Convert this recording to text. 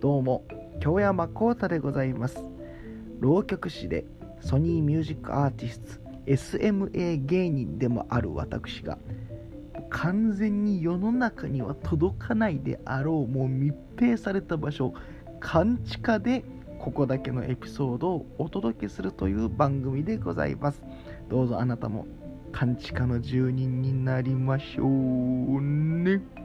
どうも京山幸太でございます。浪曲師でソニーミュージックアーティスト SMA 芸人でもある私が完全に世の中には届かないであろうもう密閉された場所勘地下でここだけのエピソードをお届けするという番組でございます。どうぞあなたも勘地下の住人になりましょうね。